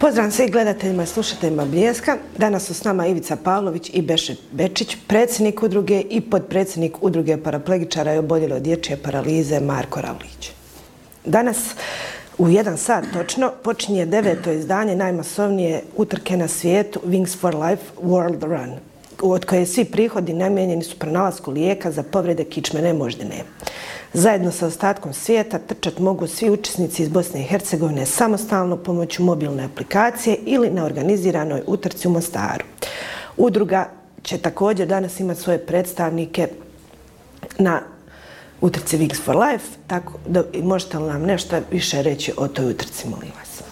Pozdrav svih gledateljima i slušateljima Bljeska. Danas su s nama Ivica Pavlović i Beše Bečić, predsjednik udruge i podpredsjednik udruge paraplegičara i oboljeli od dječje paralize Marko Ravlić. Danas u jedan sat točno počinje deveto izdanje najmasovnije utrke na svijetu Wings for Life World Run, od koje svi prihodi namijenjeni su pronalasku lijeka za povrede kičmene moždine. Zajedno sa ostatkom svijeta trčat mogu svi učesnici iz Bosne i Hercegovine samostalno pomoću mobilne aplikacije ili na organiziranoj utrci u Mostaru. Udruga će također danas imati svoje predstavnike na utrci Wings for Life, tako da možete li nam nešto više reći o toj utrci, molim vas.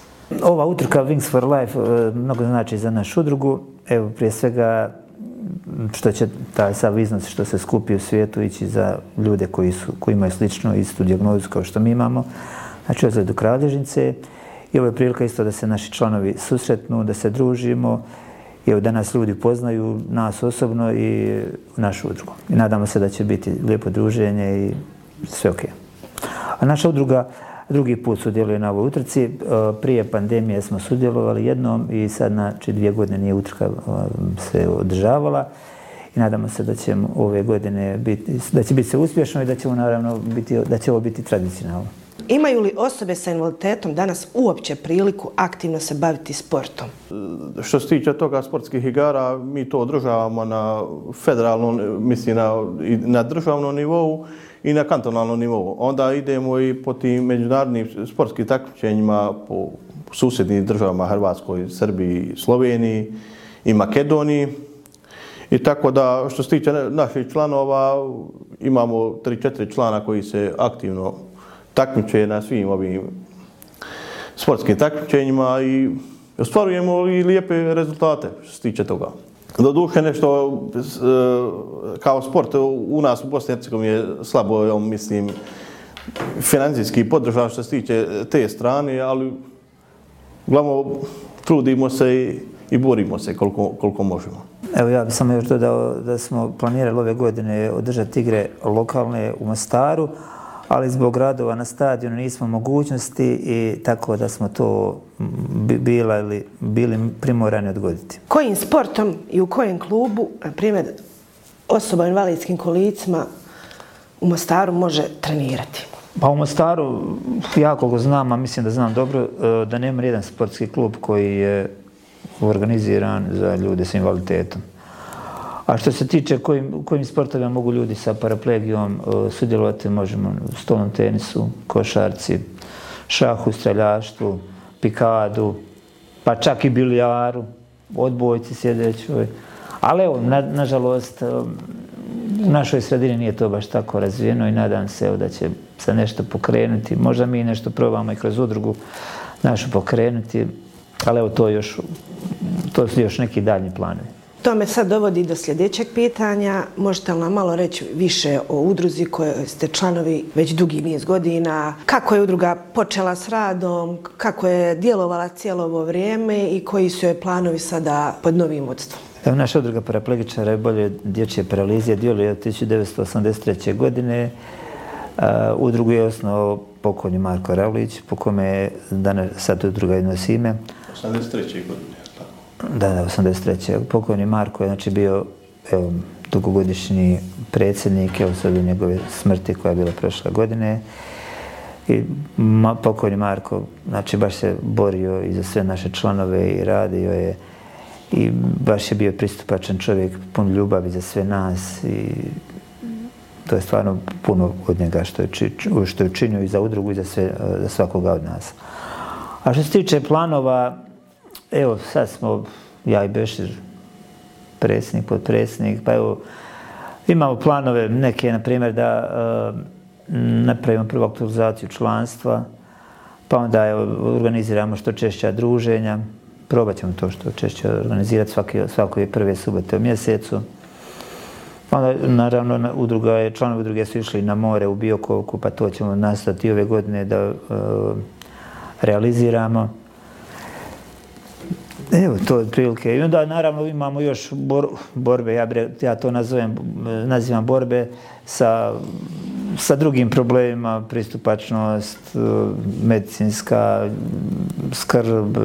Ova utrka Wings for Life e, mnogo znači za našu udrugu. Evo, prije svega što će taj sav iznos što se skupi u svijetu ići za ljude koji, su, koji imaju sličnu istu diagnozu kao što mi imamo. Znači, ozledu kralježnice. I ovo je prilika isto da se naši članovi susretnu, da se družimo. I evo danas ljudi poznaju nas osobno i našu udrugu. I nadamo se da će biti lijepo druženje i sve ok. A naša udruga drugi put sudjeluje na ovoj utrci. E, prije pandemije smo sudjelovali jednom i sad znači dvije godine nije utrka e, se održavala. I nadamo se da će ove godine biti, da će biti se uspješno i da ćemo naravno biti, da će ovo biti tradicionalno. Imaju li osobe sa invaliditetom danas uopće priliku aktivno se baviti sportom? Što se tiče toga sportskih igara, mi to održavamo na federalnom, mislim na, na državnom nivou i na kantonalnom nivou. Onda idemo i po tim međunarodnim sportskim takmičenjima po susjednim državama Hrvatskoj, Srbiji, Sloveniji i Makedoniji. I tako da, što se tiče naših članova, imamo 3-4 člana koji se aktivno takmiče na svim ovim sportskim takmičenjima i ostvarujemo i lijepe rezultate što se tiče toga. Do duše nešto e, kao sport u nas u Bosni i je slabo, ja mislim, financijski podržan što se tiče te strane, ali uglavnom trudimo se i, i borimo se koliko, koliko možemo. Evo ja bih samo još dodao da smo planirali ove godine održati igre lokalne u Mostaru, ali zbog radova na stadionu nismo mogućnosti i tako da smo to bila ili bili primorani odgoditi. Kojim sportom i u kojem klubu, na primjer, osoba u invalidskim kolicima u Mostaru može trenirati? Pa u Mostaru, ja koliko znam, a mislim da znam dobro, e, da nema jedan sportski klub koji je organiziran za ljude s invaliditetom. A što se tiče kojim, kojim sportovima mogu ljudi sa paraplegijom uh, sudjelovati, možemo u stolnom tenisu, košarci, šahu, streljaštvu, pikadu, pa čak i bilijaru, odbojci sjedećoj. Ovaj. Ali evo, na, nažalost, e, u našoj sredini nije to baš tako razvijeno i nadam se evo, da će se nešto pokrenuti. Možda mi nešto probamo i kroz udrugu našu pokrenuti, ali evo, to, još, to su još neki daljni planovi. To me sad dovodi do sljedećeg pitanja. Možete li nam malo reći više o udruzi koje ste članovi već dugi niz godina? Kako je udruga počela s radom? Kako je djelovala cijelo ovo vrijeme? I koji su je planovi sada pod novim vodstvom? Evo, naša udruga paraplegičara je bolje dječje paralizije djeluje od 1983. godine. Uh, udrugu je osnovao pokojni Marko Ravlić, po kome je danas sad udruga jedno ime. 83. godine. Da, da, 83. Pokojni Marko je znači, bio evo, dugogodišnji predsjednik, evo sad u njegove smrti koja je bila prošle godine. I ma, pokojni Marko, znači baš se borio i za sve naše članove i radio je i baš je bio pristupačan čovjek, pun ljubavi za sve nas i to je stvarno puno od njega što je, či, što je činio i za udrugu i za, sve, za svakoga od nas. A što se tiče planova, evo, sad smo, ja i Bešir, predsjednik, podpredsjednik, pa evo, imamo planove neke, na primjer, da e, napravimo prvu aktualizaciju članstva, pa onda evo, organiziramo što češća druženja, probat ćemo to što češće organizirati svake, svake prve subote u mjesecu. Pa onda, naravno, udruga je, članovi udruge su išli na more u Biokovku, pa to ćemo nastati ove godine da e, realiziramo. Evo, to je prilike. I onda, naravno, imamo još bor, borbe, ja, bre, ja to nazovem, nazivam borbe sa, sa drugim problemima, pristupačnost, medicinska skrb,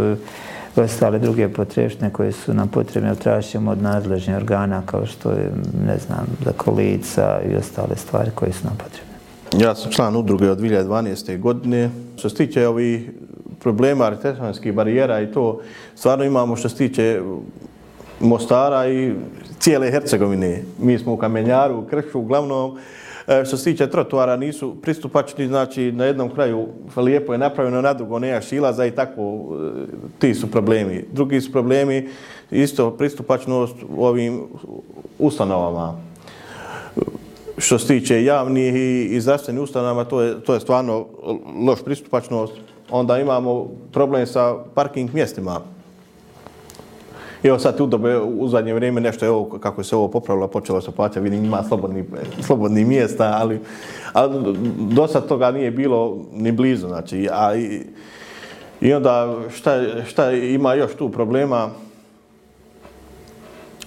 ostale druge potreštine koje su nam potrebne, tražimo od nadležnih organa kao što je, ne znam, za kolica i ostale stvari koje su nam potrebne. Ja sam član udruge od 2012. godine. Što se tiče ovih problema arhitektonskih barijera i to stvarno imamo što se tiče Mostara i cijele Hercegovine. Mi smo u Kamenjaru, u Kršu, uglavnom e, što se tiče trotuara, nisu pristupačni, znači na jednom kraju lijepo je napravljeno, na drugo nema šilaza i tako, e, ti su problemi. Drugi su problemi, isto pristupačnost u ovim ustanovama. Što se tiče javnih i, i zdravstvenih ustanovama, to je, to je stvarno loš pristupačnost. Onda imamo problem sa parking mjestima. Evo sad u dobe, u zadnje vrijeme nešto je ovo, kako se ovo popravilo, počelo se plaća, vidim ima slobodni, slobodni mjesta, ali, ali do sad toga nije bilo ni blizu, znači, a i, i onda šta, šta ima još tu problema,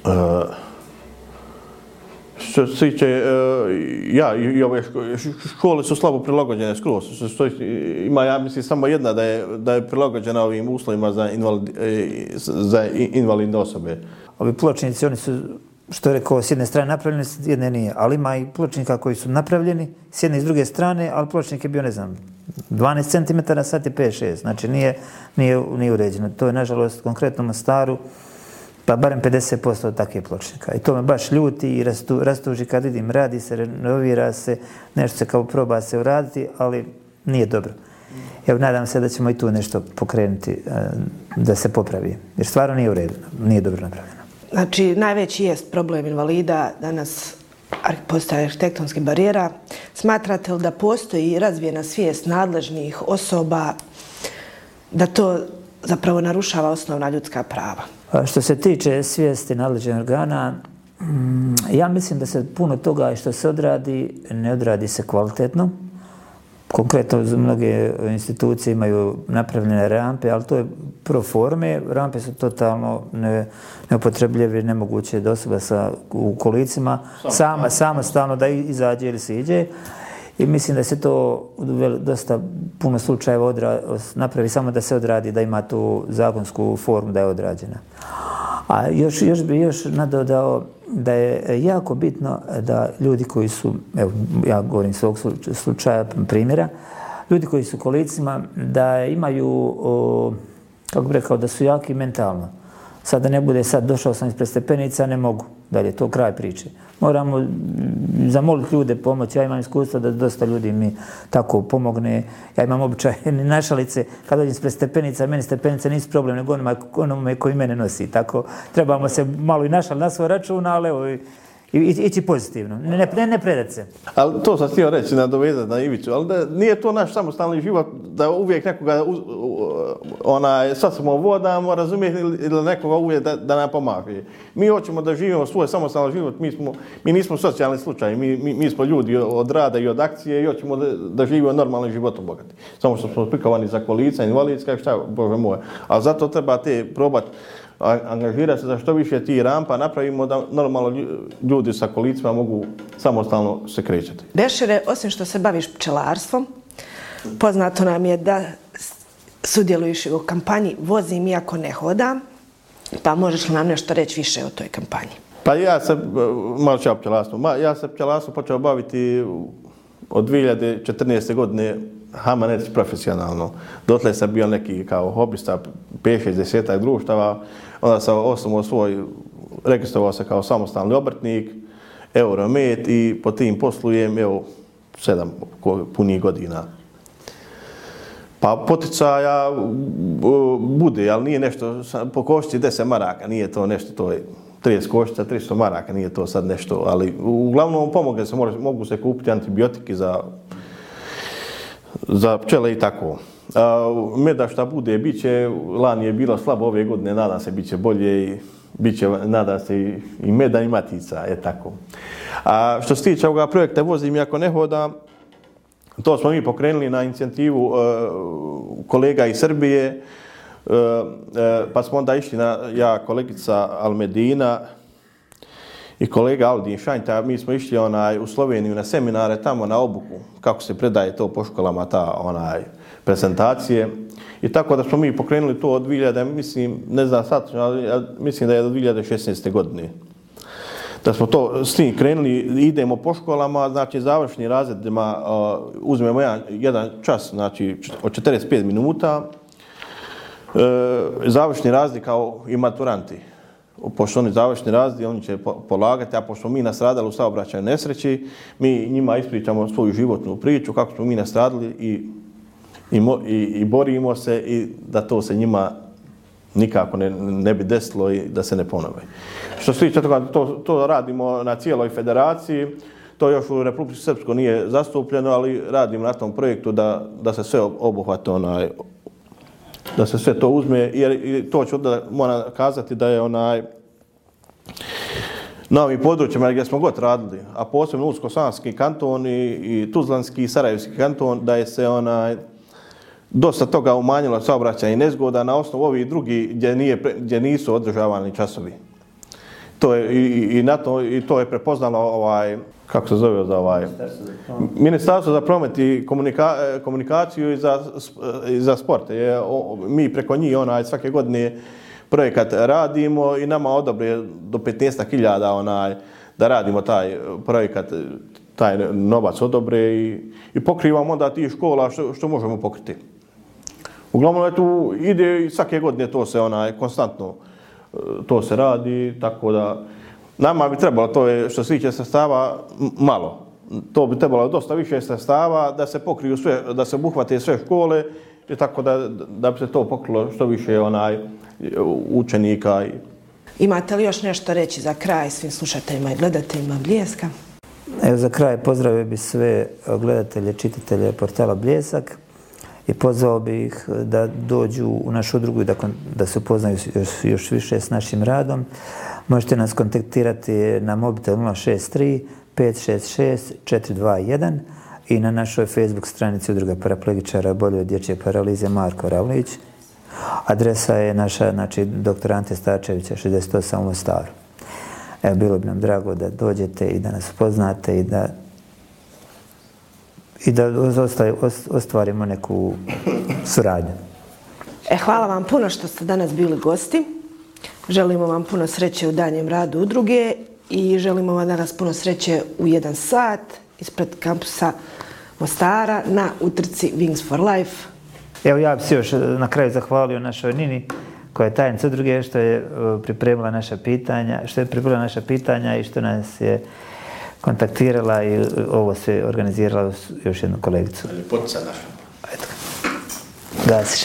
uh, što se tiče, e, ja, i, ove škole su slabo prilagođene skroz. Što, ima, ja mislim, samo jedna da je, da je prilagođena ovim uslovima za, invalid, e, za invalidne osobe. Ovi pločnici, oni su, što je rekao, s jedne strane napravljeni, s jedne nije. Ali ima i pločnika koji su napravljeni, s jedne i s druge strane, ali pločnik je bio, ne znam, 12 cm, sad je 5-6. Znači, nije, nije, nije uređeno. To je, nažalost, konkretno staru, pa barem 50% od takve pločnika. I to me baš ljuti i rastu, rastuži kad vidim, radi se, renovira se, nešto se kao proba se uraditi, ali nije dobro. Evo, nadam se da ćemo i tu nešto pokrenuti e, da se popravi. Jer stvarno nije u redu, nije dobro napravljeno. Znači, najveći jest problem invalida danas postoje arhitektonske barijera. Smatrate li da postoji razvijena svijest nadležnih osoba da to zapravo narušava osnovna ljudska prava? Što se tiče svijesti nadležnih organa, mm, ja mislim da se puno toga što se odradi, ne odradi se kvalitetno. Konkretno, mnoge institucije imaju napravljene rampe, ali to je pro forme. Rampe su totalno ne, neupotrebljive, nemoguće da osoba sa, u kolicima sama, samostalno da izađe ili se iđe. I mislim da se to dosta puno slučajeva odra, napravi samo da se odradi, da ima tu zakonsku formu da je odrađena. A još, još bi još nadodao da je jako bitno da ljudi koji su, evo, ja govorim svog slučaja, primjera, ljudi koji su kolicima, da imaju, o, kako bi rekao, da su jaki mentalno. Sad da ne bude, sad došao sam ispred stepenica, ne mogu. Dalje, to kraj priče moramo zamoliti ljude pomoć. Ja imam iskustva da dosta ljudi mi tako pomogne. Ja imam običaj našalice, kad dođem ispred stepenica, meni stepenice nisu problem, nego onome, onome koji mene nosi. Tako, trebamo se malo i našal na svoj račun, ali evo, i, ići pozitivno, ne, ne, ne predat se. Ali to sam htio reći na dovezat na Iviću, ali da nije to naš samostalni život, da uvijek nekoga ona, sad smo vodamo, razumijete, ili nekoga uvijek da, da nam pomaže. Mi hoćemo da živimo svoj samostalni život, mi, smo, mi nismo socijalni slučaj, mi, mi, mi smo ljudi od rada i od akcije i hoćemo da, da živimo normalnim životom bogati. Samo što smo prikovani za kolica, invalidska, šta, bože moj. A zato treba te probati angažirati se da što više ti rampa napravimo da normalno ljudi sa kolicima mogu samostalno se krećati. Bešere, osim što se baviš pčelarstvom, poznato nam je da sudjeluješ u kampanji Vozim iako ne hodam, pa možeš li nam nešto reći više o toj kampanji? Pa ja sam, malo ću ja pčelarstvo, ja sam pčelarstvo počeo baviti od 2014. godine Hamanec profesionalno. Dotle sam bio neki kao hobista, 5-6 društava, onda sam osnovno svoj, registrovao se kao samostalni obrtnik, Euromet i po tim poslujem, evo, sedam punih godina. Pa poticaja bude, ali nije nešto, po košći 10 maraka, nije to nešto, to je 30 košća, 300 maraka, nije to sad nešto, ali uglavnom pomogne se, mogu se kupiti antibiotiki za za pčele i tako. Meda šta bude, bit će, lani je bilo slabo ove godine, nadam se bit će bolje i bit će, nadam se, i, i meda i matica, je tako. A što se tiče ovoga projekta Vozim jako ne hoda, to smo mi pokrenuli na inicijativu uh, kolega iz Srbije, uh, uh, pa smo onda išli na, ja, kolegica Almedina, i kolega Aldin Šanjta, mi smo išli onaj, u Sloveniju na seminare tamo na obuku, kako se predaje to po školama, ta onaj, prezentacije. I tako da smo mi pokrenuli to od 2000, mislim, ne znam sad, ali ja mislim da je od 2016. godine. Da smo to s tim krenuli, idemo po školama, znači završni razredima uh, uzmemo jedan, jedan čas, znači od 45 minuta, uh, završni razred kao i maturanti pošto oni završni razdi, oni će polagati, a pošto mi nasradali u saobraćaju nesreći, mi njima ispričamo svoju životnu priču, kako smo mi nastradili i, i, i, i borimo se i da to se njima nikako ne, ne bi desilo i da se ne ponove. Što se tiče toga, to, to radimo na cijeloj federaciji, to još u Republici Srpsko nije zastupljeno, ali radimo na tom projektu da, da se sve obuhvate onaj, da se sve to uzme, jer to ću da moram kazati da je onaj na ovim područjima gdje smo god radili, a posebno Usko-Sanski kanton i, i Tuzlanski i Sarajevski kanton, da je se onaj dosta toga umanjilo saobraćaj i nezgoda na osnovu ovih drugi gdje, nije, gdje nisu održavani časovi. To je, i, i, na to, I to je prepoznalo ovaj, kako se zove za ovaj Ministarstvo za promet i komunika, e, komunikaciju i za, e, i za sport. Je, o, mi preko njih onaj svake godine projekat radimo i nama odobre do 15.000 onaj da radimo taj projekat taj novac odobre i, i pokrivamo onda ti škola što, što možemo pokriti. Uglavnom eto, tu ide i svake godine to se onaj konstantno to se radi, tako da Nama bi trebalo, to je što se tiče sredstava, malo. To bi trebalo dosta više sredstava da se pokriju sve, da se obuhvate sve škole i tako da, da bi se to pokrilo što više onaj učenika. Imate li još nešto reći za kraj svim slušateljima i gledateljima Bljeska? Evo za kraj pozdravio bi sve gledatelje, čitatelje portala Bljesak i pozvao bi ih eh, da dođu u našu drugu i da, da se upoznaju još, još više s našim radom. Možete nas kontaktirati na mobitel 063 566 421 i na našoj Facebook stranici Udruga paraplegičara bolje od dječje paralize Marko Ravlić. Adresa je naša, znači, dr. Ante Stačevića, 68 u Mostaru. Evo, bilo bi nam drago da dođete i da nas poznate i da i da ostvarimo neku suradnju. E, hvala vam puno što ste danas bili gosti. Želimo vam puno sreće u danjem radu udruge i želimo vam danas puno sreće u jedan sat ispred kampusa Mostara na utrci Wings for Life. Evo ja bih se još na kraju zahvalio našoj Nini koja je tajnica udruge što je e, pripremila naša pitanja, što je pripremila naša pitanja i što nas je kontaktirala i ovo se organizirala još jednu kolegicu. Potica naša. Gasiš.